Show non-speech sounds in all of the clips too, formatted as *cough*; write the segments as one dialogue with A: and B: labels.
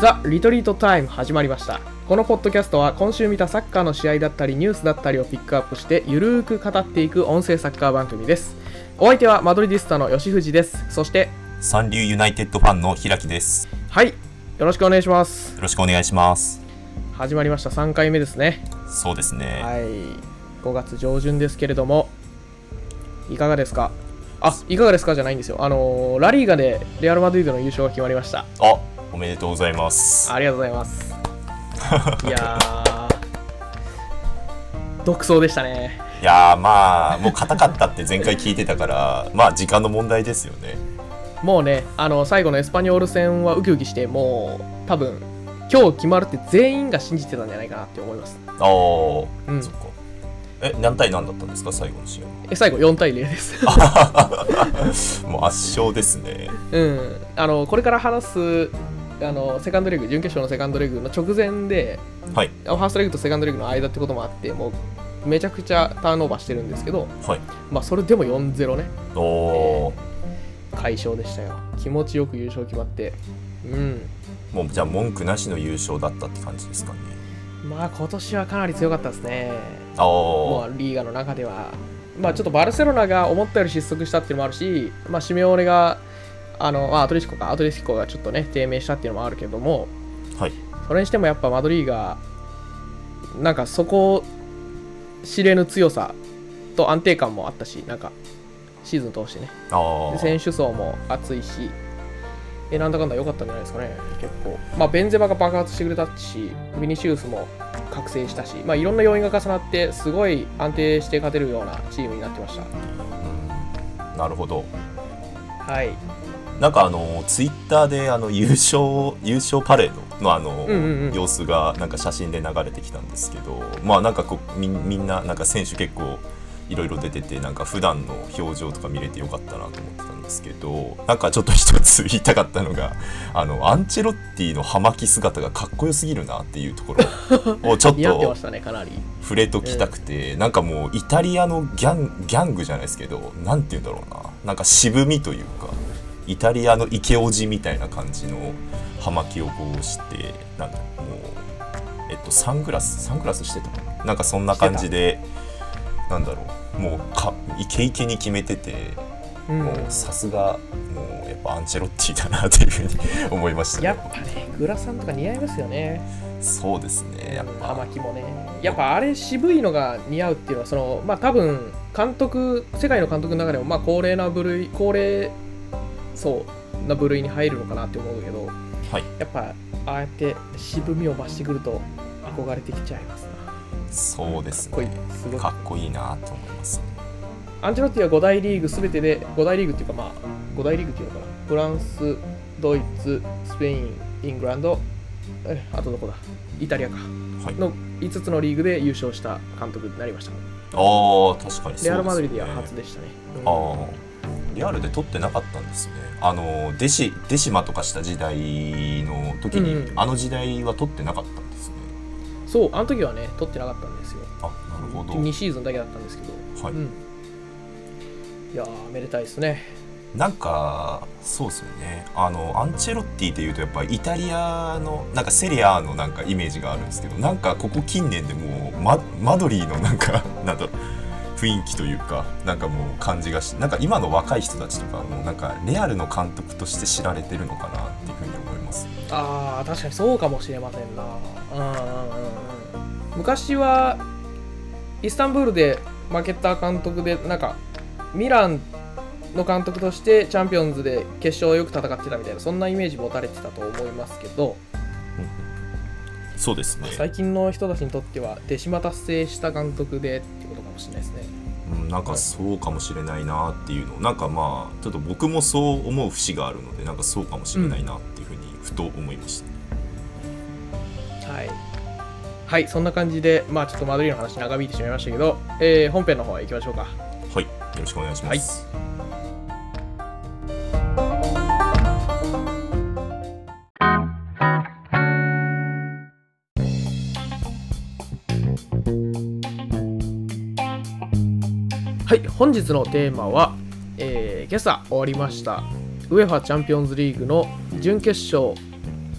A: ザ・リトリートタイム始まりました。このポッドキャストは今週見たサッカーの試合だったりニュースだったりをピックアップしてゆるーく語っていく音声サッカー番組です。お相手はマドリディスタの吉藤です。そして
B: 三流ユナイテッドファンの平木です。よ
A: はい。よろしくお願いします。
B: ろしくお願いします。
A: 始まりました。3回目ですね。
B: そうですね。
A: はい。5月上旬ですけれども。いかがですか？あいかがですか？じゃないんですよ。あのーラリーガでレアル・マドリードの優勝が決まりました。
B: あ、おめでとうございます。
A: ありがとうございます。いやー、独走でしたね。
B: いやーまあもう硬かったって前回聞いてたから、まあ時間の問題ですよね。
A: もうね、あの最後のエスパニョール戦はウキウキして、もう多分今日決まるって全員が信じてたんじゃないかなって思います。
B: ああ、
A: うん
B: そっか。え、何対何だったんですか最後の試合
A: え最後4対0です。*laughs*
B: もう圧勝ですね。
A: うん、あのこれから話すあのセカンドレグ、準決勝のセカンドレグの直前で、
B: はい。
A: ファーストレグとセカンドレグの間ってこともあって、もうめちゃくちゃターンオーバーしてるんですけど、
B: はい。
A: まあ、それでも4-0ね。
B: おお
A: 快勝でしたよ。気持ちよく優勝決まって。うん。
B: ー、もうじゃあ文句なしの優勝だったって感じですかね。
A: まあ今年はかなり強かったですね。
B: あ
A: も
B: あ、
A: うリーガの中では。まあちょっとバルセロナが思ったより失速したっていうのもあるしまあシメオネがあの、まあ、アトレティコかアトレティコがちょっとね低迷したっていうのもあるけども
B: はい。
A: それにしてもやっぱマドリーがなんかそこを知れぬ強さと安定感もあったしなんかシーズン通してね選手層も厚いし、えなんだかんだ良かったんじゃないですかね、結構。まあ、ベンゼマが爆発してくれたし、ビニシウスも覚醒したし、まあ、いろんな要因が重なって、すごい安定して勝てるようなチームになってました。
B: うんなるほど。
A: はい。
B: なんかあのツイッターであの優勝優勝パレードのあの、
A: うんうんうん。
B: 様子がなんか写真で流れてきたんですけどまあなんかこうみみんななんか選手結構いろいろ出ててなんか普段の表情とか見れてよかったなと思ってたんですけどなんかちょっと一つ言いたかったのがあのアンチェロッティの葉巻姿がかっこよすぎるなっていうところを *laughs* ちょっと。触れときたくて、なんかもうイタリアのギャンギャングじゃないですけどなんて言うんだろうな。なんか渋みというかイタリアのイケオジみたいな感じの葉巻をこうしてなんかもうえっとサングラスサングラスしてたかな？なんかそんな感じでなんだろうもうかイケイケに決めてて、
A: うん
B: もうさすがもうやっぱアンチェロッティだなというふうに思いました
A: やっ
B: ね
A: ぱね、グラサンとか似合いますよね。
B: そうですねやっ
A: 葉
B: ぱ
A: 巻もね。やっぱあれ渋いのが似合うっていうのは、その、まあ多分、監督、世界の監督の中でも、まあ高齢な部類、高齢そうな部類に入るのかなって思うけど、
B: はい
A: やっぱああやって渋みを増してくると憧れてきちゃいますな。
B: そうです
A: かっこいい
B: ね。
A: すごい。
B: かっこいいなと思いますね
A: アンチェロッティは5大リーグすべてで、5大リーグっていうかまあ、5大リーグっていうのかな。フランス、ドイツ、スペイン、イングランド、えあとどこだ？イタリアか。
B: はい
A: の5つのリーグで優勝した監督になりました。
B: ああ確かにそうですね
A: レアル・マドリーでは初でしたね。うん
B: ああリアルで取ってなかったんですね。あのデシデシマとかした時代の時に、
A: うんうん。
B: あの時代は取ってなかったんですね。
A: そう、あの時はね、取ってなかったんですよ。
B: あなるほど。
A: 2シーズンだけだったんですけど。
B: はい。
A: うん、いやー、めでたいですね。
B: なんかそうですよね。あのアンチェロッティっていうとやっぱイタリアのなんかセリアのなんかイメージがあるんですけどなんかここ近年でもうママドリーのなんか *laughs* なんだろう雰囲気というかなんかもう感じがしなんか今の若い人たちとかもうなんかレアルの監督として知られてるのかなっていうふうに思います。
A: ああ確かにそうかもしれませんな。うんうんうん。うん昔はイスタンブールで負けた監督でなんかミランの監督としてチャンピオンズで決勝をよく戦ってたみたいなそんなイメージ持たれてたと思いますけど。
B: そうですね。
A: 最近の人たちにとっては手島達成した監督でってしれないですね。
B: うん、なんかそうかもしれないなっていうの。なんかまあちょっと僕もそう思う節があるのでなんかそうかもしれないなっていうふうにふと思いました、
A: はい。はいそんな感じでまあちょっとマドリーの話長引いてしまいましたけど、えー本編の方へ行きましょうか。
B: はいよろしくお願いします、
A: はい、本日のテーマは、えー今朝終わりました、ウェファチャンピオンズリーグの準決勝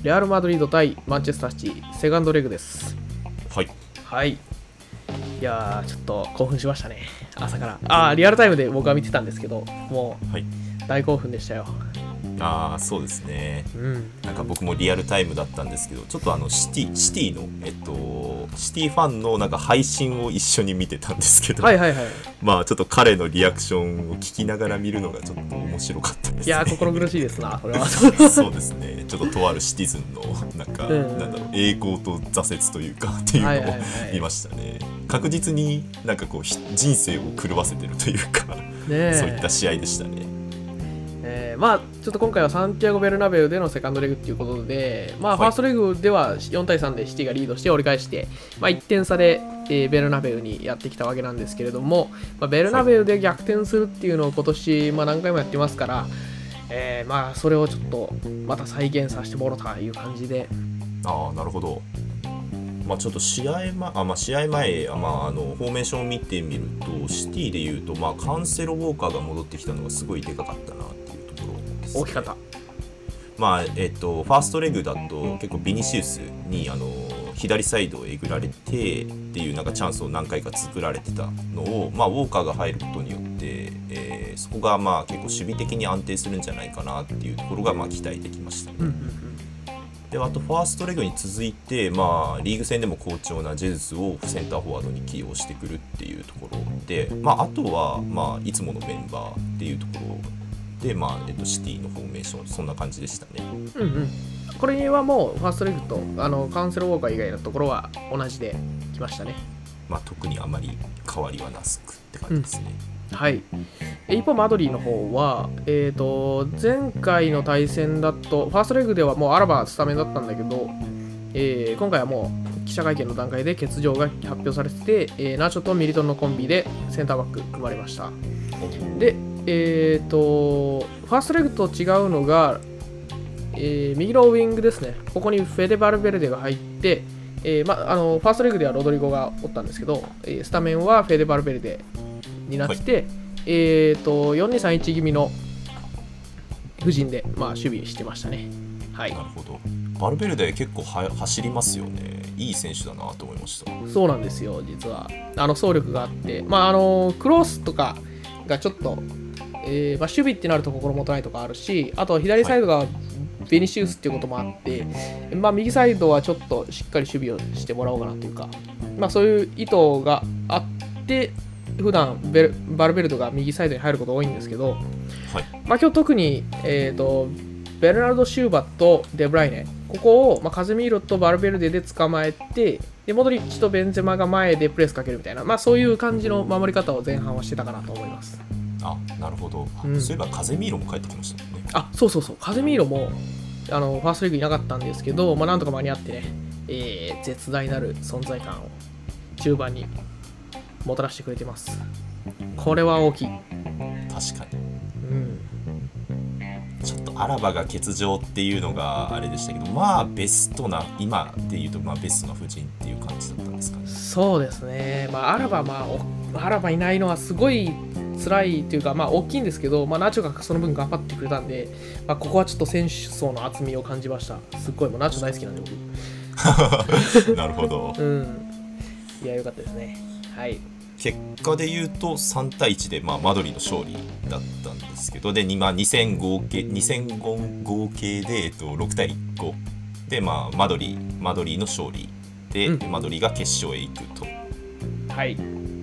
A: レアル・マドリード対マンチェスターシティセカンドレグです。
B: はい。
A: はい。いやーちょっと興奮しましたね。朝から。ああリアルタイムで僕は見てたんですけども
B: はい。う
A: 大興奮でしたよ
B: ああそうですね。
A: うん。
B: なんか僕もリアルタイムだったんですけどちょっとあのシティシティのえっとシティファンのなんか配信を一緒に見てたんですけど、
A: はいはいはい。
B: まあちょっと彼のリアクションを聞きながら見るのがちょっと面白かったですね。
A: いやー心苦しいですなこれは。
B: そうですね。ちょっととあるシティズンのなんか、
A: うん
B: なんだろう栄光と挫折というかっていうのを見ましたね、確実になんかこうひ人生を狂わせてるというか、
A: ねえ。
B: そういった試合でしたね。
A: えーまあちょっと今回はサンティアゴ・ベルナベウでのセカンドレグっていうことで、まあ、
B: はい。
A: ファーストレグでは4対3でシティがリードして折り返して、まあ、1点差で、えーベルナベウにやってきたわけなんですけれども、まあ、ベルナベウで逆転するっていうのを今年、まあ、何回もやってますから、えーまあそれをちょっとまた再現させてもろたという感じで、
B: ああなるほど。まあちょっと試合前あ、まあ、試合前あまあ、あのフォーメーションを見てみるとシティでいうと、まあ、カンセロ・ウォーカーが戻ってきたのがすごいでかかったな
A: 大きかった。
B: まあえっと、ファーストレグだと結構ビニシウスにあの左サイドをえぐられてっていうなんかチャンスを何回か作られてたのを、まあ、ウォーカーが入ることによって、えーそこがまあ結構守備的に安定するんじゃないかなっていうところがまあ期待できましたね。
A: うんうんうん
B: であとファーストレグに続いて、まあ、リーグ戦でも好調なジェズスをセンターフォワードに起用してくるっていうところで、まあ、あとは、まあ、いつものメンバーっていうところで、まあえっと、シティのフォーメーションそんな感じでしたね。
A: うんうんこれはもうファーストレグとあのカウンセルウォーカー以外のところは同じで来ましたね。
B: まあ、特にあまり変わりはなすくって感じですね。
A: はい、え一方、マドリーの方は、えー、と前回の対戦だと、ファーストレグではもうアラバスタメンだったんだけど、えー今回はもう記者会見の段階で欠場が発表されてて、えーナチョとミリトンのコンビでセンターバック組まれました。で、えー、とファーストレグと違うのが、えー右のウィングですね、ここにフェデバルベルデが入って、えーま、あのファーストレグではロドリゴがおったんですけど、えースタメンはフェデバルベルデになって、えー、と4231気味の布陣で、まあ、守備してましたね。はい
B: なるほど。バルベルデ結構は走りますよね。いい選手だなと思いました。
A: そうなんですよ、実は。あの走力があって、まあ、あのクロスとかがちょっと、えーまあ、守備ってなると心もとないとかあるし、あと左サイドがベニシウスっていうこともあって、まあ、右サイドはちょっとしっかり守備をしてもらおうかなというか、まあ、そういう意図があって、普段ベルバルベルトが右サイドに入ることが多いんですけど、
B: はい。
A: まあ、今日特に、えー、とベルナルド・シューバとデブライネ、ここを、まあ、カゼミーロとバルベルデで捕まえて、でモドリッチとベンゼマが前でプレスかけるみたいな、まあ、そういう感じの守り方を前半はしてたかなと思います。
B: あ、なるほど。あ
A: うん
B: そういえば風見色も帰ってきましたね。
A: あそうそうそう、カゼミーロもあのファーストリーグいなかったんですけど、まあ、なんとか間に合ってね、えー絶大なる存在感を中盤にもたらしてくれてます。これは大きい。
B: 確かに。
A: うん
B: ちょっとアラバが欠場っていうのがあれでしたけど、まあベストな、今で言うとまあベストな布陣っていう感じだったんですかね。
A: そうですね、まあ、アラバ、まあお、アラバいないのはすごい辛いというか、まあ、大きいんですけど、まあ、ナチョがその分頑張ってくれたんで、まあ、ここはちょっと選手層の厚みを感じました。すっごい、もうナチョ大好きなんで、*laughs*
B: なるほど
A: 僕。。うん。いや、よかったですね。はい。
B: 結果で言うと3対1で、まあ、マドリーの勝利だったんですけどで、にまあ、2戦合計2戦合計で、えっと、6対5で、まあ、マドリーマドリーの勝利で、
A: うん
B: マドリーが決勝へ行くと
A: はい。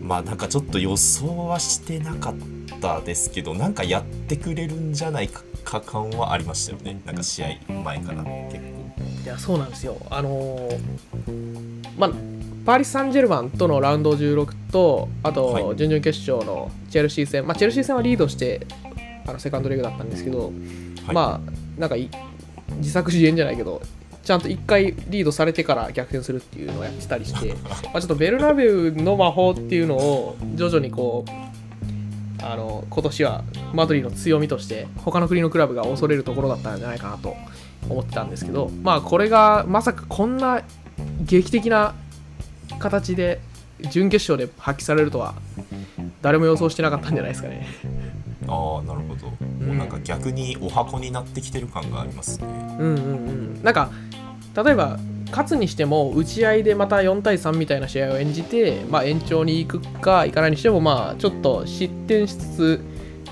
B: まあなんかちょっと予想はしてなかったですけどなんかやってくれるんじゃないか感はありましたよね。なんか試合前から結構。
A: いや、そうなんですよ。あのーまあ、パリ・サンジェルマンとのラウンド16と、あと、
B: はい。
A: 準々決勝のチェルシー戦、まあ、チェルシー戦はリードして、あのセカンドレグだったんですけど、
B: はい。
A: まあなんかい自作自演じゃないけどちゃんと1回リードされてから逆転するっていうのをやってたりして *laughs* まあちょっとベルナベウの魔法っていうのを徐々にこうあの今年はマドリーの強みとして他の国のクラブが恐れるところだったんじゃないかなと思ってたんですけどまあこれがまさかこんな劇的な形で準決勝で発揮されるとは誰も予想してなかったんじゃないですかね。
B: ああなるほど、もうなんか逆にお箱になってきてる感がありますね。
A: うんうんうん。なんか例えば勝つにしても打ち合いでまた4対3みたいな試合を演じて、まあ、延長に行くか行かないにしてもまあちょっと失点しつつ、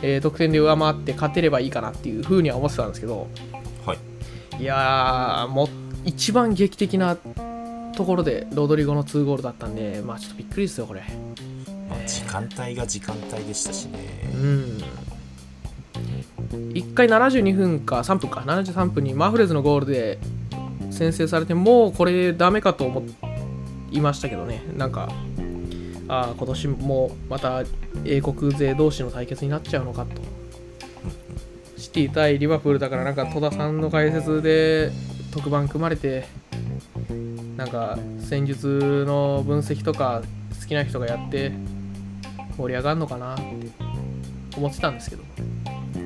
A: えー得点で上回って勝てればいいかなっていうふうには思ってたんですけど。
B: はい。
A: いやーもう一番劇的なところでロドリゴの2ゴールだったんでまあちょっとびっくりですよこれ。
B: まあ、時間帯が時間帯でしたしね。
A: うん。1回72分か3分か。73分にマフレーズのゴールで先制されてもうこれダメかと思いましたけどね。なんかああ今年もまた英国勢同士の対決になっちゃうのかと。シティ対リバプールだからなんか戸田さんの解説で特番組まれてなんか戦術の分析とか好きな人がやって盛り上がるのかなって思ってたんですけど。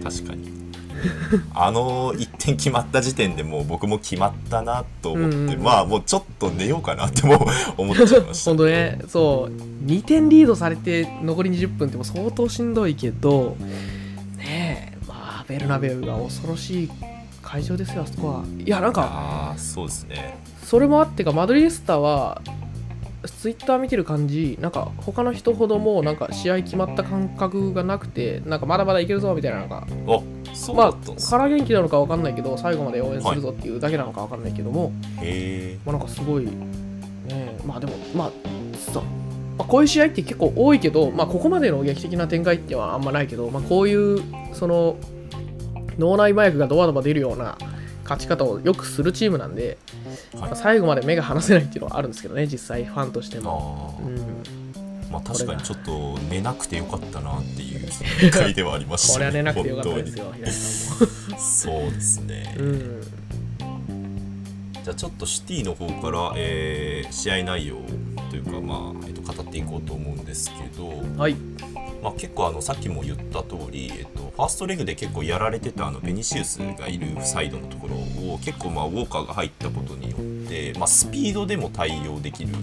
B: 確かに。*laughs* あの1点決まった時点でもう僕も決まったなと思って、
A: うんうん
B: まあもうちょっと寝ようかなってもう *laughs* 思っちゃいました。
A: 本当ねそう。2点リードされて残り20分ってもう相当しんどいけどねえまあベルナベウが恐ろしい会場ですよあそこは。いやなんか
B: ああそうですね。
A: それもあってかマドリースターはツイッター見てる感じなんか他の人ほどもなんか試合決まった感覚がなくてなんかまだまだいけるぞみたいななんか。
B: あ
A: まあ
B: だったんです、
A: 空元気なのか分かんないけど最後まで応援するぞっていうだけなのか分かんないけども、
B: へえ。
A: まあ、なんかすごい、ね、まあでも、まあ、そう、まあ、こういう試合って結構多いけど、まあ、ここまでの劇的な展開ってはあんまないけど、まあ、こういう、その、脳内麻薬がドバドバ出るような勝ち方をよくするチームなんで、
B: はい。
A: まあ最後まで目が離せないっていうのはあるんですけどね、実際、ファンとしても。
B: まあ確かにちょっと寝なくてよかったなっていう展開ではありまし *laughs*
A: これ
B: たね
A: は寝なくてよかったですよ、平井さんも。
B: そうですね、
A: うん、
B: じゃあちょっとシティの方から、えー試合内容というか、まあえっと語っていこうと思うんですけど、
A: はい、
B: まあ、結構あのさっきも言った通り、えっと、ファーストレグで結構やられてたあのベニシウスがいるサイドのところを結構まあウォーカーが入ったことによって、まあ、スピードでも対応できる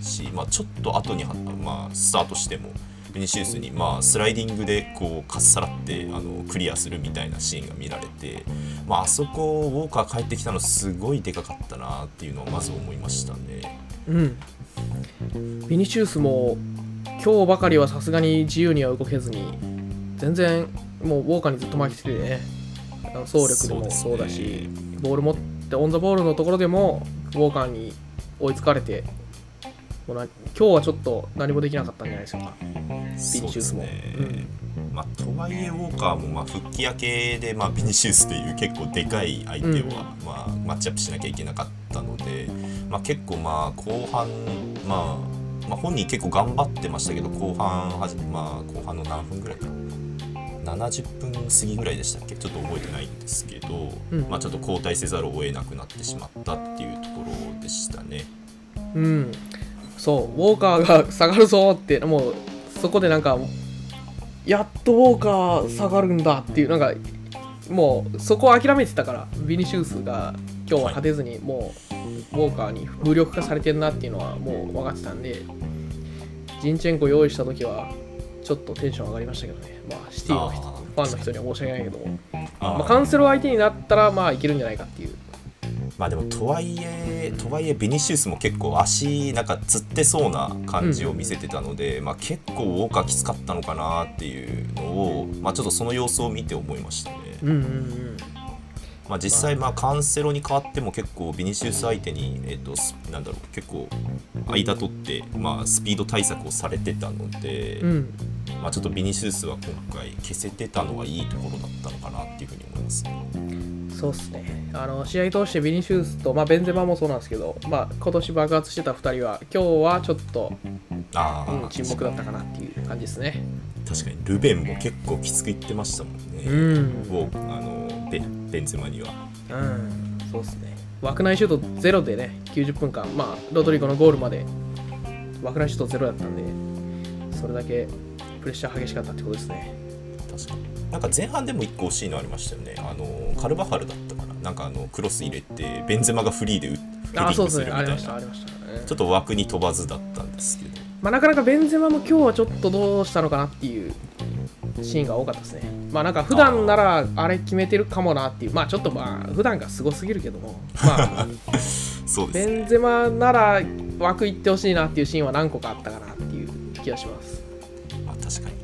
B: し、まあ、ちょっと後に、まあ、スタートしてもベニシウスにまあスライディングでこうかっさらってあのクリアするみたいなシーンが見られて、まああそこウォーカー帰ってきたのすごいでかかったなっていうのはまず思いましたね。
A: うん。ビニシウスも今日ばかりはさすがに自由には動けずに全然もうウォーカーにずっと負けててね走力でもそうだし。ボール持ってオン・ザ・ボールのところでもウォーカーに追いつかれてもうな今日はちょっと何もできなかったんじゃないでしょうか。
B: そうですね。
A: ビニシウス
B: まあ、とはいえウォーカーもまあ復帰明けで、まあ、ビニシウスという結構でかい相手は、まあ、マッチアップしなきゃいけなかったので、まあ、結構まあ後半、まあ、まあ本人結構頑張ってましたけど後半はじ、まあ、後半の何分ぐらいか70分過ぎぐらいでしたっけ？ちょっと覚えてないんですけど、
A: うん。
B: まあ、ちょっと交代せざるを得なくなってしまったっていうところでしたね。
A: うん。そう。ウォーカーが下がるぞってもうそこでなんかやっとウォーカー下がるんだっていうなんかもうそこを諦めてたからビニシウスが今日は勝てずにもうウォーカーに無力化されてるなっていうのはもう分かってたんでジンチェンコ用意した時はちょっとテンション上がりましたけどね。まあシティのファンの人には申し訳ないけど。まあ、カンセロ相手になったらまあいけるんじゃないかっていう。
B: まあでもとはいえとはいえビニシウスも結構足なんかつってそうな感じを見せてたので、まあ結構ウォーカーきつかったのかなっていうのをまあちょっとその様子を見て思いましたね。
A: うんうんうん
B: まあ実際まあカンセロに変わっても結構ビニシウス相手にえっ、とスなんだろう結構間取ってまあスピード対策をされてたので、
A: うん
B: まあちょっとビニシウスは今回消せてたのはいいところだったのかなっていうふうに思いますね。
A: そうっすねあの試合通してビニシウスと、まあ、ベンゼマもそうなんですけど、まあ、今年爆発してた2人は今日はちょっと、
B: ああ、
A: うん、沈黙だったかなっていう感じですね
B: 確かにルベンも結構きつく言ってましたもんね。
A: うん
B: をあのベベンゼマには。
A: うんそうっすね枠内シュートゼロでね90分間まあロドリゴのゴールまで枠内シュートゼロだったんでそれだけプレッシャー激しかったってことですね
B: 確かになんか前半でも1個惜しいのありましたよね。あのカルバハルだったかな。なんかあのクロス入れてベンゼマがフリーで打ヘディング
A: あそうですすね
B: るみたいな。
A: ありましたありました、うん
B: ちょっと枠に飛ばずだったんですけど。
A: まあ、なかなかベンゼマも今日はちょっとどうしたのかなっていうシーンが多かったですねまあなんか普段ならあれ決めてるかもなっていう。まあちょっとまあ普段がすごすぎるけども。まあ *laughs*
B: そうです。ね
A: ベンゼマなら枠行ってほしいなっていうシーンは何個かあったかなっていう気がします。
B: まあ確かに。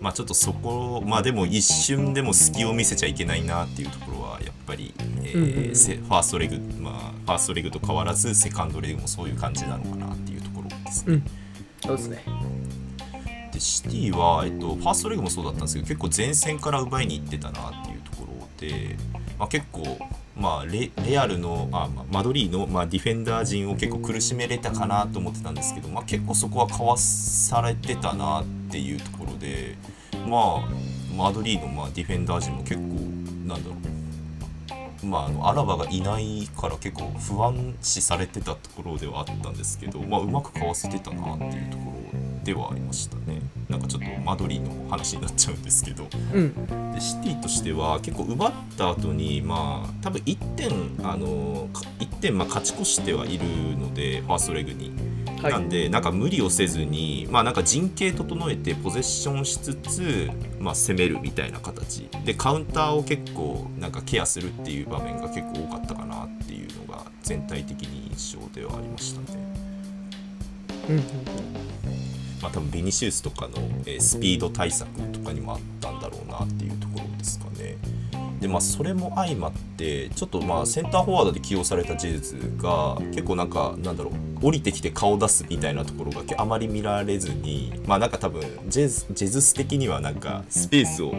B: まあちょっとそこまあでも一瞬でも隙を見せちゃいけないなっていうところはやっぱり、えー
A: うんうん。
B: せファーストレグまあファーストレグと変わらずセカンドレグもそういう感じなのかなっていうところですね、
A: うん。そうですね
B: でシティは、えっと、ファーストレグもそうだったんですけど結構前線から奪いに行ってたなっていうところで、まあ、結構、まあ、レレアルのあ、まあ、マドリーの、まあ、ディフェンダー陣を結構苦しめれたかなと思ってたんですけど、まあ、結構そこはかわされてたなっていうところで、まあ、マドリーの、まあ、ディフェンダー陣も結構なんだろう。まあ、あのアラバがいないから結構不安視されてたところではあったんですけど、まあ、うまくかわせてたなっていうところではありましたね。なんかちょっとマドリーの話になっちゃうんですけど。
A: うん。
B: でシティとしては結構奪った後にまあ多分1点あのか1点まあ勝ち越してはいるのでファーストレグに。
A: はい。
B: なんでなんか無理をせずに、まあ、なんか陣形整えてポゼッションしつつ、まあ、攻めるみたいな形。でカウンターを結構なんかケアするっていう場面が結構多かったかなっていうのが全体的に印象ではありましたね。
A: うんうん
B: まあ、多分ビニシウスとかの、えースピード対策とかにもあったんだろうなっていうと。でまあそれも相まってちょっとまあセンターフォワードで起用されたジェズが結構なんかなんだろう降りてきて顔出すみたいなところがあまり見られずにまあなんか多分ジェズジェズス的にはなんかスペースを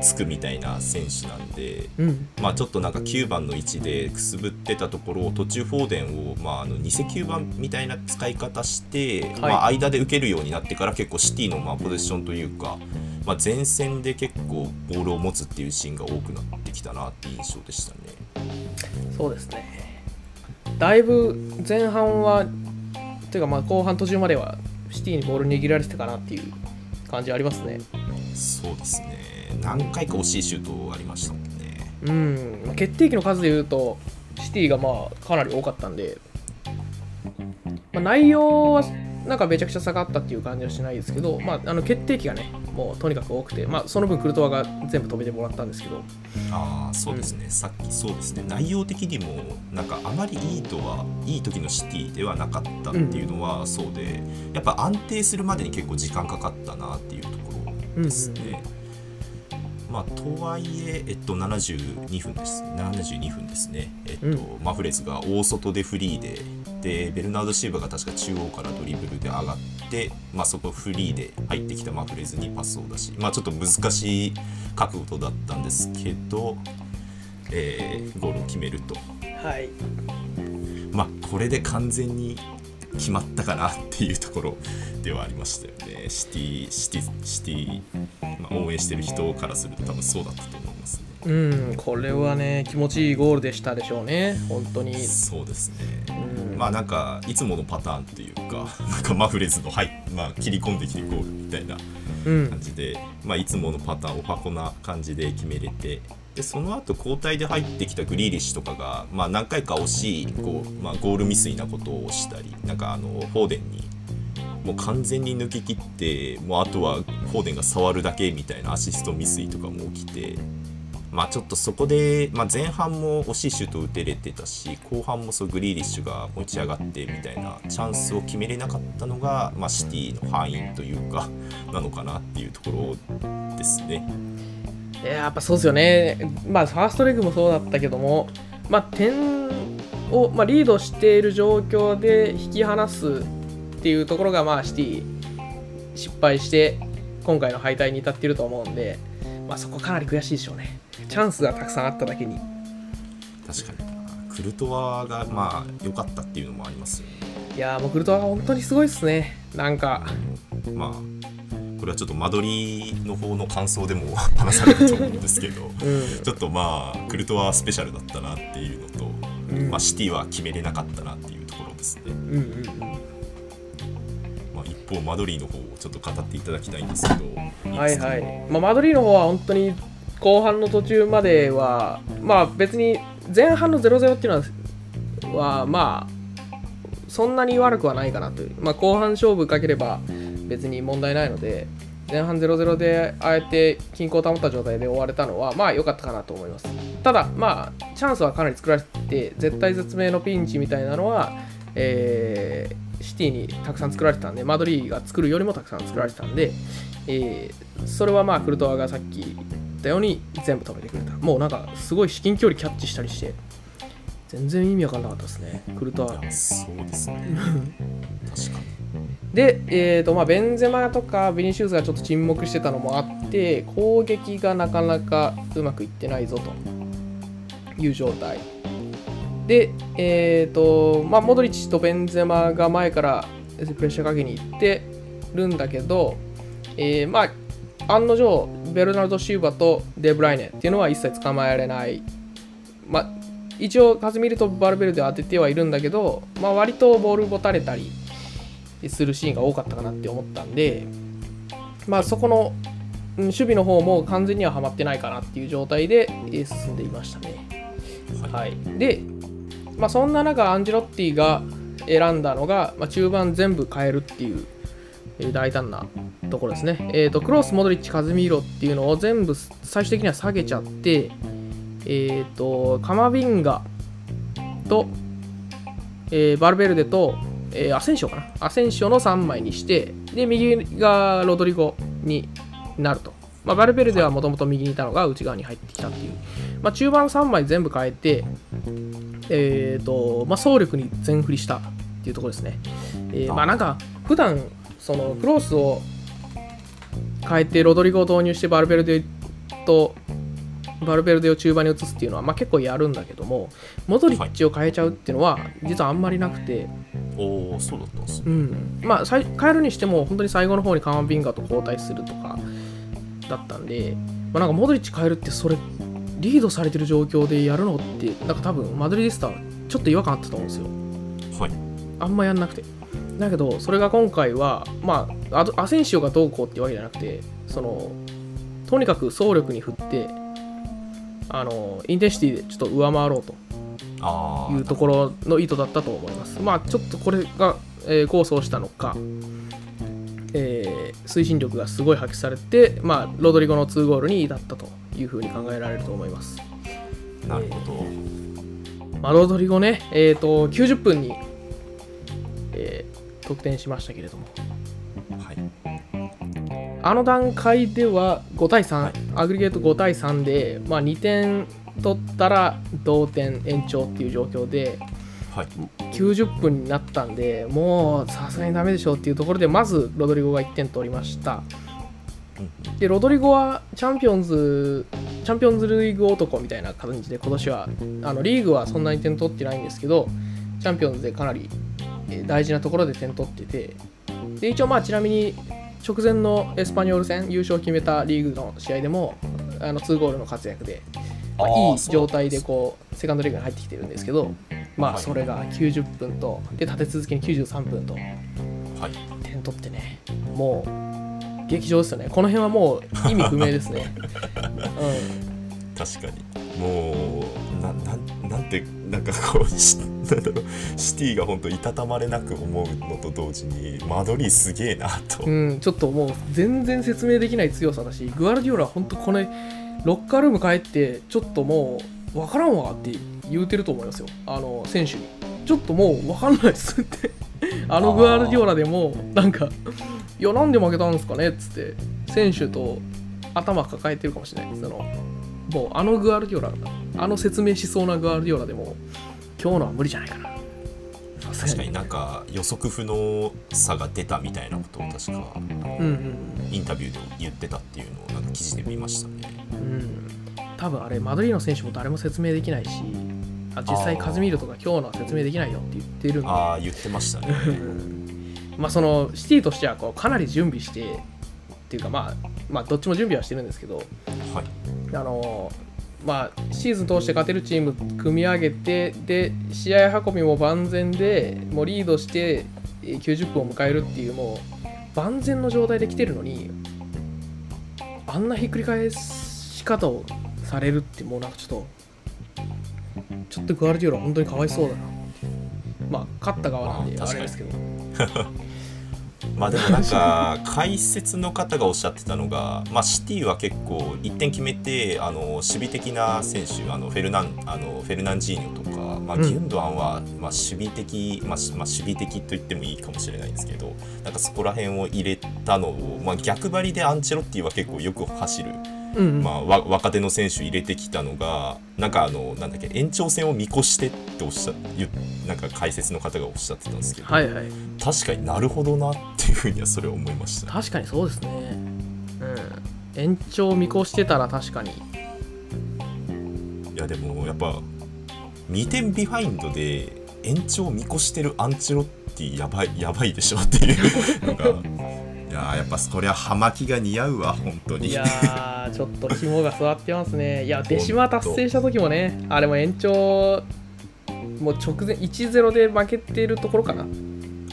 B: つくみたいな選手なんで
A: うん。
B: まあ、ちょっとなんか9番の位置でくすぶってたところを途中フォーデンを、まあ、あの偽9番みたいな使い方して、まあ、間で受けるようになってから結構シティのまあポゼッションというか、まあ、前線で結構ボールを持つっていうシーンが多くなってきたなっていう印象でしたね。
A: そうですね。だいぶ前半はていうかまあ後半途中まではシティにボール握られてたかなっていう感じありますね。
B: そうですね。何回か惜しいシュートありましたもんね。
A: うん。まあ決定機の数でいうとシティがまあかなり多かったんで、まあ、内容はなんかめちゃくちゃ下がったっていう感じはしないですけど、まあ、あの決定機がねもうとにかく多くて、まあ、その分クルトワが全部止めてもらったんですけど。
B: ああそうですね、さっきそうですね。内容的にもなんかあまりいいとはいい時のシティではなかったっていうのはそうで、やっぱ安定するまでに結構時間かかったなっていうところですね。まあ、とはいえ、えっと、72分です。72分ですね、えっと
A: うん。
B: マフレズが大外でフリーででベルナード・シーバが確か中央からドリブルで上がって、まあ、そこフリーで入ってきたマフレズにパスを出し、まあ、ちょっと難しい角度だったんですけど、えーゴールを決めると、
A: はい。
B: まあ、これで完全に決まったかなっていうところではありましたよね。シティシティシティ、まあ、応援してる人からすると多分そうだったと思いますね。
A: うんこれはね気持ちいいゴールでしたでしょうね。本当に。
B: そうですね。
A: うん。
B: まあなんかいつものパターンというか *laughs* なんかマフレズの、はいまあ、切り込んできてゴールみたいな
A: うん。
B: 感じで、まあ、いつものパターンを箱な感じで決めれてでその後交代で入ってきたグリーリッシュとかが、まあ、何回か惜しいこう、まあ、ゴール未遂なことをしたりなんかあのフォーデンにもう完全に抜け切ってもうあとはフォーデンが触るだけみたいなアシスト未遂とかも起きて。まあちょっとそこで、まあ、前半も惜しいシュート打てれてたし後半もそうグリーリッシュが持ち上がってみたいなチャンスを決めれなかったのが、まあ、シティの敗因というかなのかなっていうところですね。
A: いややっぱそうですよね、まあ、ファーストレグもそうだったけども、まあ、点を、まあ、リードしている状況で引き離すっていうところが、まあ、シティ失敗して今回の敗退に至っていると思うんで、まあ、そこかなり悔しいでしょうね。チャンスがたくさんあっただけに。
B: 確かになクルトワがまあ良かったっていうのもありますよね。
A: いやーもうクルトワが本当にすごいですね。なんか、
B: まあこれはちょっと間取りの方の感想でも *laughs* 話されると思うんですけど
A: うん、
B: ちょっとまあクルトワスペシャルだったなっていうのと、
A: うん
B: まあ、シティは決めれなかったなっていうところですね。
A: うんうんうん。
B: まあ、一方マドリーの方をちょっと語っていただきたいんですけど
A: はいはい。まあ、マドリーの方は本当に後半の途中までは、まあ別に前半の0-0っていうのは、はまあ、そんなに悪くはないかなという。まあ後半勝負かければ別に問題ないので、前半0-0であえて均衡を保った状態で終われたのはまあ良かったかなと思います。ただまあチャンスはかなり作られてて絶対絶命のピンチみたいなのは、えーシティにたくさん作られてたんでマドリーが作るよりもたくさん作られてたんで、えーそれはまあクルトワがさっき言ったように全部止めてくれた。もうなんかすごい至近距離キャッチしたりして全然意味わかんなかったですね。クルトワ
B: そうですね。*laughs* 確かに。
A: で、えーとまあ、ベンゼマとかビニシウスがちょっと沈黙してたのもあって攻撃がなかなかうまくいってないぞと。いう状態。で、えーとまあ、モドリッチとベンゼマが前からプレッシャーかけに行ってるんだけど、えーまあ、案の定ベルナルド・シューバとデブライネっていうのは一切捕まえられない、まあ、一応カズミルとバルベルデを当ててはいるんだけど、まあ、割とボール持たれたりするシーンが多かったかなって思ったんで、まあ、そこの守備の方も完全にははまってないかなっていう状態で進んでいましたね。はい、で、まあ、そんな中アンジェロッティが選んだのが、まあ、中盤全部変えるっていう、大胆なところですね。えー、とクロス、モドリッチ、カズミーロっていうのを全部最終的には下げちゃって、えー、とカマビンガと、えーバルベルデと、えーアセンシオかな。アセンシオの3枚にしてで右がロドリゴになると、まあ、バルベルデはもともと右にいたのが内側に入ってきたっていう、まあ、中盤3枚全部変えて、えーとまあ、総力に全振りしたっていうところですね、えーまあなんか普段そのクロスを変えてロドリゴを導入してバルベルデとバルベルデを中盤に移すっていうのは、まあ、結構やるんだけどもモドリッチを変えちゃうっていうのは実はあんまりなくて、
B: おおそうだったんですね。
A: うん、まあ変えるにしても本当に最後の方にカマビンガと交代するとかだったんで、まあ、なんかモドリッチ変えるってそれリードされてる状況でやるのってなんか多分マドリディスタはちょっと違和感あったと思うんですよ。
B: はい。
A: あんまやんなくて。だけどそれが今回はまあアセンシオがどうこうってわけじゃなくてそのとにかく総力に振ってあのインテンシティでちょっと上回ろうというところの意図だったと思います。まあちょっとこれが、えー、構想したのか、えー推進力がすごい発揮されて、まあ、ロドリゴの2ゴールに至ったというふうに考えられると思います。
B: なるほど
A: まあ、ロドリゴね、えー、と90分に、えー得点しましたけれども、
B: はい
A: あの段階では5対3、
B: はい。
A: アグリゲート5対3で、まあ、2点取ったら同点延長っていう状況で、
B: はい。
A: 90分になったんでもうさすがにダメでしょうっていうところでまずロドリゴが1点取りました。
B: うん
A: でロドリゴはチャンピオンズチャンピオンズリーグ男みたいな感じで今年はあのリーグはそんなに点取ってないんですけどチャンピオンズでかなりえー大事なところで点取ってて。で一応まあちなみに直前のエスパニョール戦優勝を決めたリーグの試合でもあの2ゴールの活躍で、まあいい状態でこうセカンドリーグに入ってきてるんですけどま
B: はい。
A: あそれが90分とで立て続けに93分と
B: はい。
A: 点取ってねもう劇場ですよね。この辺はもう意味不明ですね、*laughs* う
B: 確かに。もうななんなんてなんかこうしなんだろう。シティが本当いたたまれなく思うのと同時にマドリーすげえなと、
A: ん、うん、ちょっともう全然説明できない強さだしグアルディオラは本当これロッカールーム帰ってちょっともう分からんわって言うてると思いますよ。あの選手に。ちょっともう分かんないっすって。*laughs* あのグアルディオラでもなんか「いやなんで負けたんですかね?」っつって選手と頭抱えてるかもしれないそのもうあのグアルディオラあの説明しそうなグアルディオラでも今日のは無理じゃないかな。
B: 確かになんか予測不能さが出たみたいなことを確か
A: うんうん
B: インタビューで言ってたっていうのをなんか記事で見ましたね。
A: うん。多分あれマドリーの選手も誰も説明できないしあ実際カズミールとか今日のは説明できないよって言ってるんで。
B: ああ言ってましたね。
A: まあそのシティとしてはこうかなり準備してっていうかまあまあどっちも準備はしてるんですけど。
B: はい。
A: あのまあシーズン通して勝てるチーム組み上げてで試合運びも万全でもうリードしてえー90分を迎えるっていうもう万全の状態で来てるのにあんなひっくり返し方をされるってもうなんかちょっとちょっとグアルディオラ本当にかわいそうだなまあ勝った側なんで
B: あ
A: れですけど *laughs*
B: まあでもなんか解説の方がおっしゃってたのが、まあ、シティは結構1点決めてあの守備的な選手あのフェルナンあのフェルナンジーニョとか、まあ、
A: うん。
B: ギュンドアンは、まあ、守備的、まあしまあ、守備的と言ってもいいかもしれないんですけどなんかそこら辺を入れたのを、まあ、逆張りでアンチェロッティは結構よく走る、
A: うんうん。
B: まあ、わ若手の選手入れてきたのがなんかあのなんだっけ延長戦を見越してっておっしゃなんか解説の方がおっしゃってたんですけど、
A: はいはい。
B: 確かになるほどなっていうふうにはそれは思いました。
A: 確かにそうですね。うん。延長見越してたら確かに。
B: いやでもやっぱ2点ビハインドで延長見越してるアンチェロッティやばいやばいでしょっていうのがいやーやっぱそりゃ葉巻が似合うわ本当に。
A: いやーちょっと肝が座ってますね。いやデシマ達成した時もねあれも延長もう直前1-0で負けてるところかな。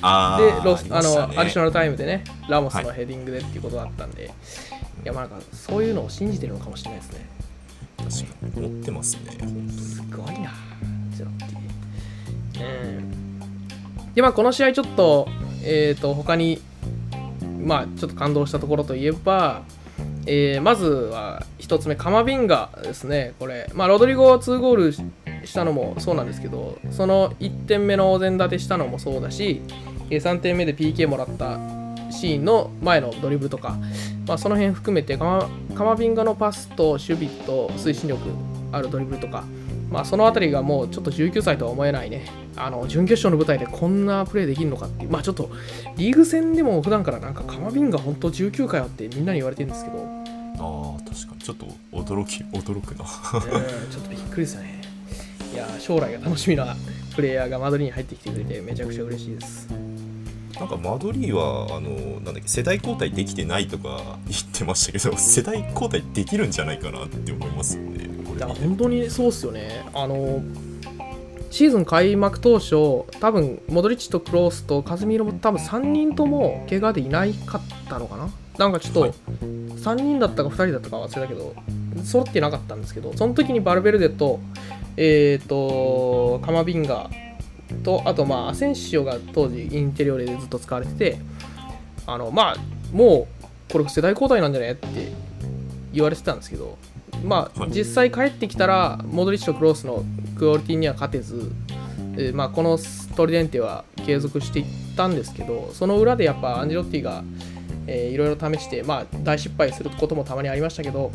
B: あ
A: で
B: ー
A: ロスあ
B: ね。
A: のアディショナルタイムでねラモスの
B: はい。
A: ヘディングでっていうことだったんで、い、やまあなんかそういうのを信じてるのかもしれないですね。
B: 確かに持ってますね本
A: すごいなゼロっていう。うん。でまあこの試合ちょっとえっ、と他にまあちょっと感動したところといえばえーまずは1つ目カマビンガですね。これまあロドリゴ2ゴールしたのもそうなんですけどその1点目のお膳立てしたのもそうだし3点目で PK もらったシーンの前のドリブルとか、まあ、その辺含めてカマカマビンガのパスと守備と推進力あるドリブルとか、まあ、その辺りがもうちょっと19歳とは思えないね。あの準決勝の舞台でこんなプレーできるのかっていう。まあちょっとリーグ戦でも普段からなんかカマビンガ本当19回あってみんなに言われてるんですけど、
B: あー確かに。ちょっと驚き驚くな。
A: ちょっとびっくりですよね。いや将来が楽しみなプレイヤーがマドリーに入ってきてくれてめちゃくちゃ嬉しいです
B: なんかマドリーはあのなんだっけ世代交代できてないとか *laughs* 言ってましたけど世代交代できるんじゃないかなって思いますよねこ
A: いや
B: れ見て
A: 本当にそうっすよね。あのシーズン開幕当初多分モドリッチとクロースとカズミーロも多分3人とも怪我でいないかったのかな？なんかちょっと
B: はい。
A: 3人だったか2人だったか忘れたけど揃ってなかったんですけどその時にバルベルデとえっ、とカマビンガとあとまあアセンシオが当時インテリオレでずっと使われててあのまあもうこれ世代交代なんじゃねって言われてたんですけどまあ
B: はい。
A: 実際帰ってきたらモドリッチとクロースのクオリティには勝てず、えーまあ、このトリデンテは継続していったんですけどその裏でやっぱアンジェロッティが、えーいろいろ試して、まあ、大失敗することもたまにありましたけど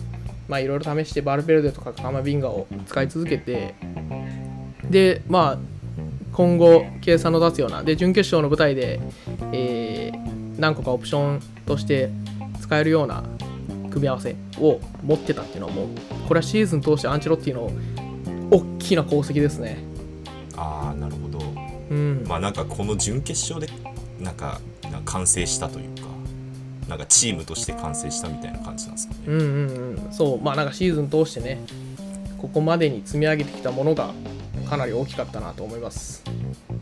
A: まあいろいろ試してバルベルデとかカマビンガを使い続けてでまあ今後計算の立つような。で準決勝の舞台で、えー何個かオプションとして使えるような組み合わせを持ってたっていうのはもうこれはシーズン通してアンチェロッティの大きな功績ですね。
B: ああなるほど。
A: うん、
B: まあなんかこの準決勝でなんかなんか完成したというかなんかチームとして完成したみたいな感じなんですかね、
A: うんうんうん。そう。まあなんかシーズン通してねここまでに積み上げてきたものがかなり大きかったなと思います。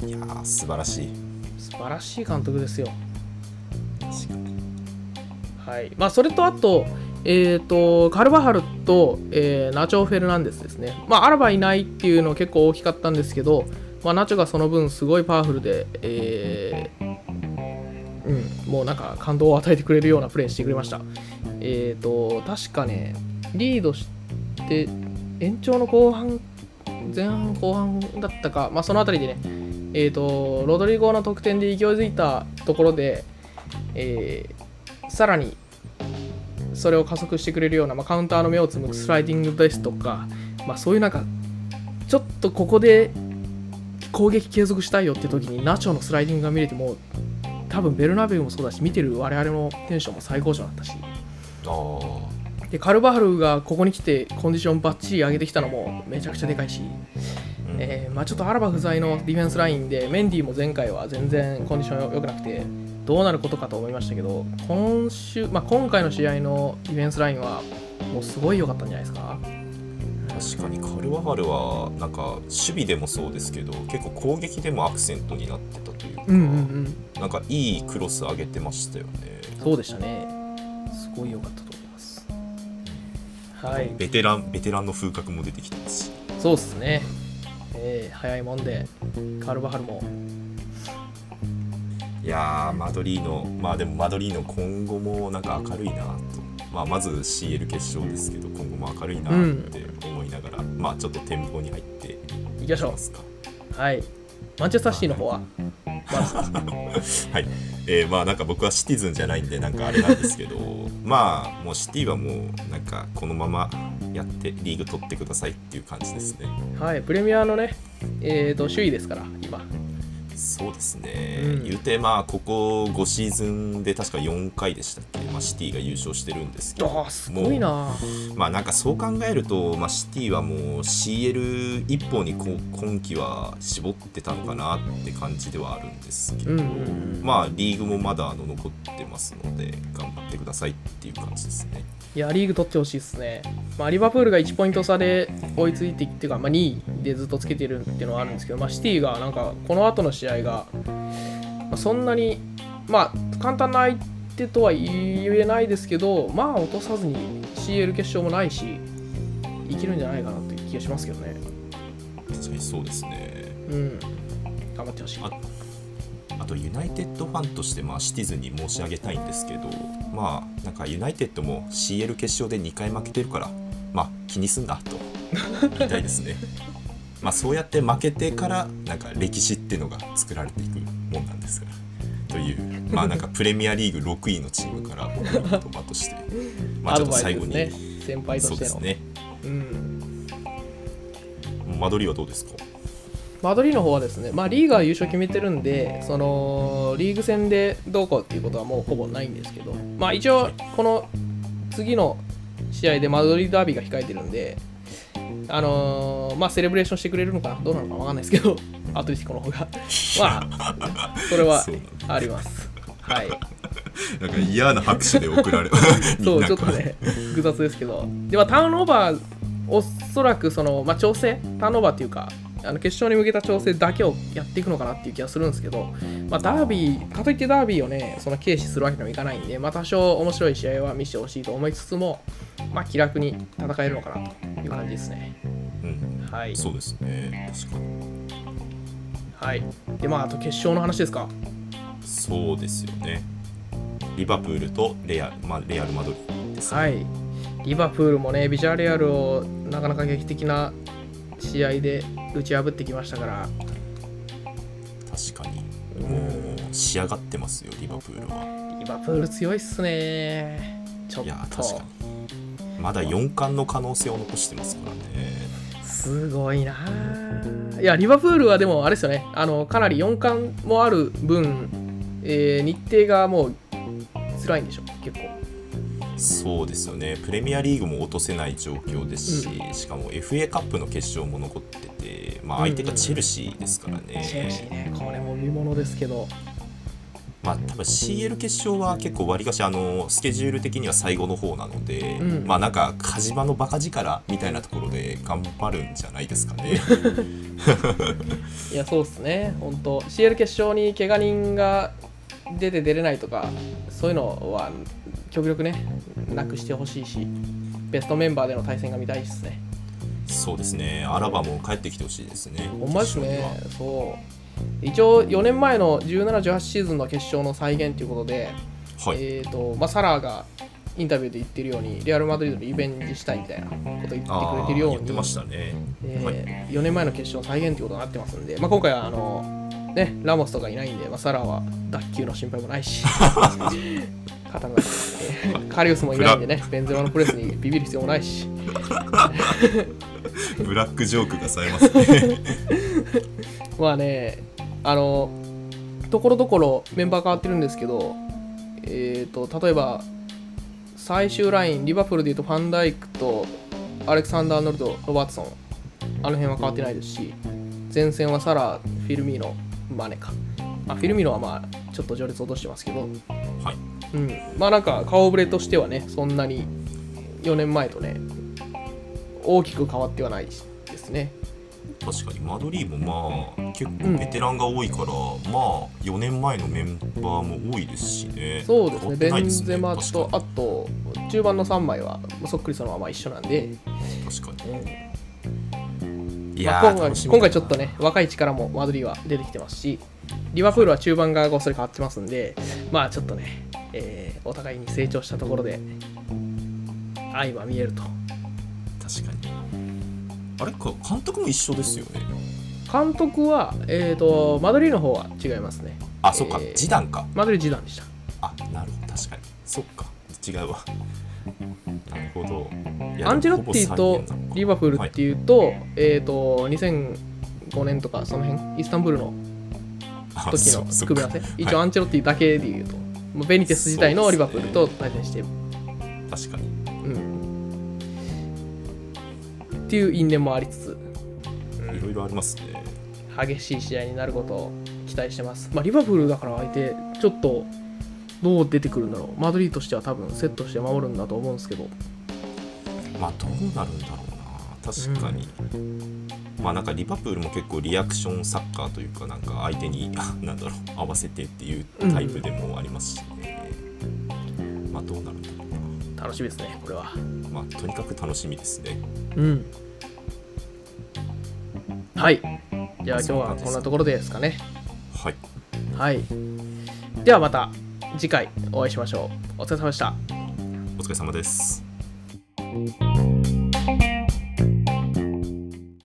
B: いやー素晴らしい。
A: 素晴らしい監督ですよ。
B: 確かに
A: はい。まあそれとあとえー、とカルバハルと、えーナチョ・フェルナンデスですね、まあ、アラバいないっていうの結構大きかったんですけど、まあ、ナチョがその分すごいパワフルで、えーうん、もうなんか感動を与えてくれるようなプレーしてくれました。えー、と確かね、リードして延長の後半、前半後半だったか、まあ、そのあたりでね、えー、とロドリゴの得点で勢いづいたところで、えーさらにそれを加速してくれるような、まあ、カウンターの目をつむくスライディングですとか、まあ、そういうなんかちょっとここで攻撃継続したいよって時にナチョのスライディングが見れても多分ベルナベウもそうだし見てる我々のテンションも最高潮だったし。
B: ああ
A: でカルバハルがここに来てコンディションバッチリ上げてきたのもめちゃくちゃでかいし、
B: うん。
A: えーまあ、ちょっとアラバ不在のディフェンスラインでメンディーも前回は全然コンディション良くなくてどうなることかと思いましたけど今週、まあ、今回の試合のディフェンスラインはもうすごい良かったんじゃないですか？
B: 確かにカルワハルはなんか守備でもそうですけど結構攻撃でもアクセントになってたというか、
A: うんうんうん。
B: なんかいいクロス上げてましたよね。
A: そうでしたね。すごい良かったとはい。
B: ベテランベテランの風格も出てきてます。し
A: そうっすね、えー早いもんでカルバハルも。
B: いやーマドリーノまあでもマドリーノ今後もなんか明るいなと、まあ、まず CL 決勝ですけど今後も明るいなって思いながら、まあちょっと展望に入ってい
A: いきましょう。はいマンチェスターシティの方は、
B: はい、えーまあなんか僕はシティズンじゃないんでなんかあれなんですけど *laughs* まあもうシティはもうなんかこのままやってリーグ取ってくださいっていう感じですね。
A: はいプレミアのねえーと首位ですから今
B: そうですね、
A: うん。
B: 言うてまあここ5シーズンで確か4回でしたっけ、まあ、シティが優勝してるんですけど。
A: すごいな。
B: まあなんかそう考えると、まあ、シティはもう CL 一本にこう今季は絞ってたのかなって感じではあるんですけど、
A: うん
B: まあリーグもまだあの残ってますので頑張ってくださいっていう感じですね。
A: いやリーグ取ってほしいですね、まあ、リバプールが1ポイント差で追いついてってか、まあ、2位でずっとつけてるっていうのはあるんですけど、まあ、シティがなんかこの後の試合が、まあ、そんなにまあ簡単な相手とは言えないですけどまあ落とさずに CL 決勝もないしいけるんじゃないかなという気がしますけどね。
B: 確かにそうですね。
A: うん。頑張ってほしい。
B: ああとユナイテッドファンとしてまあシティズンに申し上げたいんですけどまあなんかユナイテッドも CL 決勝で2回負けてるからまあ気にすんなと。言いたいですね。*laughs* まあそうやって負けてからなんか歴史っていうのが作られていくもんなんですから。というまあ *laughs* なんかプレミアリーグ6位のチームから僕の言葉としてまあちょっと最後に、
A: ね先輩としての。
B: そうですね。
A: うん。
B: 間取りはどうですか？
A: マドリーの方はですね、まあ、リーグは優勝決めてるんで、そのリーグ戦でどうこうっていうことはもうほぼないんですけど、まあ、一応、この次の試合でマドリーダービーが控えてるんで、あのーまあ、セレブレーションしてくれるのかな、どうなのかわかんないですけど、*laughs* アトレティコの方が、*laughs* まあ、それはあります。はい、
B: なんか嫌な拍手で送られ *laughs*
A: そう、ちょっとね、複雑ですけど、ではターンオーバー、おそらくその、まあ、調整、ターンオーバーっていうか、あの決勝に向けた調整だけをやっていくのかなっていう気がするんですけど、まあ、ダービー、かといってダービーをね、その軽視するわけにもいかないんで、まあ、多少面白い試合は見せてほしいと思いつつも、まあ、気楽に戦えるのかなという感じですね。
B: うん
A: はい。
B: そうですね確かに
A: はい。で、まあ、あと決勝の話ですか？
B: そうですよねリバプールとレア,、まあ、レアル・マドリーですね
A: はい。リバプールもね、ビジャレアルをなかなか劇的な試合で打ち破ってきましたから、
B: 確かに。もう仕上がってますよリバプールは。
A: リバプール強いっすね。ちょっ
B: いや
A: と
B: 確かに。まだ4冠の可能性を残してますからね。
A: すごいな。いや、リバプールはでもあれですよね、あのかなり4冠もある分、えー日程がもう辛いんでしょ、結構。
B: そうですよね。プレミアリーグも落とせない状況ですし、しかも FA カップの決勝も残ってて、まあ、相手がチェルシーですからね、
A: チェルシーね、これも見ものですけど、
B: まあ多分 CL 決勝は結構わりかしあのスケジュール的には最後の方なので、
A: うん。
B: まあなんか鹿島のバカ力みたいなところで頑張るんじゃないですかね。
A: いや、そうっすね、本当 CL 決勝に怪我人が出て出れないとか、そういうのは極力ね、なくしてほしいし、ベストメンバーでの対戦が見たいですね。
B: そうですね。アラバも帰ってきてほしいですね。
A: ほんまです
B: 決
A: ね。そう。一応4年前の17、18シーズンの決勝の再現ということで、
B: はい。
A: えーとまあ、サラーがインタビューで言ってるように、レアル・マドリードにリベンジしたいみたいなことを言ってくれてるように、
B: 言ってましたね。はい
A: え4年前の決勝の再現ということになってますんで、まあ、今回はあの、ね、ラモスとかいないんで、まあ、サラーは脱臼の心配もないし、*laughs* 肩が、えーカリウスもいないんでね、ベンゼマのプレスにビビる必要もないし、*laughs*
B: ブラックジョークがされますね。*laughs*
A: まあね、あの、ところどころメンバー変わってるんですけど、えー、と例えば最終ライン、リバプールでいうとファンダイクとアレクサンダー・ノルド、ロバートソン、あの辺は変わってないですし、前線はサラ、フィルミーノ、マネか。あフィルミーノはまあちょっと序列落としてますけど、
B: はい。
A: うん、まあなんか顔ぶれとしてはね、そんなに4年前とね、大きく変わってはないですね。
B: 確かに。マドリーもまあ結構ベテランが多いから、まあ4年前のメンバーも多いですしね。
A: そうですね、
B: 変わって
A: ベンゼマと、あと、中盤の3枚はそっくりそのまま一緒なんで、
B: に確か
A: うん。
B: に。い
A: まあ今回今回ちょっとね、若い力もマドリーは出てきてますし、リバプールは中盤がごっそり変わってますんで、まあちょっとね、えーお互いに成長したところで、愛は見えると。
B: 確かに。あれか監督も一緒ですよね。
A: 監督は、えー、とマドリーの方は違いますね。
B: あそっか、
A: えー
B: ジダンか。
A: マドリー・ジダンでした。
B: あなるほど。確かに。そっか。違うわ。なるほど。
A: アンチェロッティとリバプールっていうと、えっ、と、2005年とかその辺、イスタンブールの
B: あ
A: 時の組み合わせ。一応
B: はい。
A: アンチェロッティだけで言うと、ベニテス自体のリバプールと対戦して、
B: 確かに。
A: うん。っていう因縁もありつつ、
B: いろいろありますね。
A: 激しい試合になることを期待してます。まあ、リバプールだから相手、ちょっとどう出てくるんだろう。マドリーとしては多分セットして守るんだと思うんですけど、
B: まあどうなるんだろうな。確かに、まあなんかリバプールも結構リアクションサッカーというかなんか相手に *laughs* なんだろう合わせてっていうタイプでもありますしね、まあどうなるんだろう
A: 楽しみですね、これは。
B: なまあとにかく楽しみですね
A: うん。はい。じゃあ今日はこんなところですかね。
B: はい
A: はい。ではまた次回お会いしましょう。お疲れ様でした。
B: お疲れ様です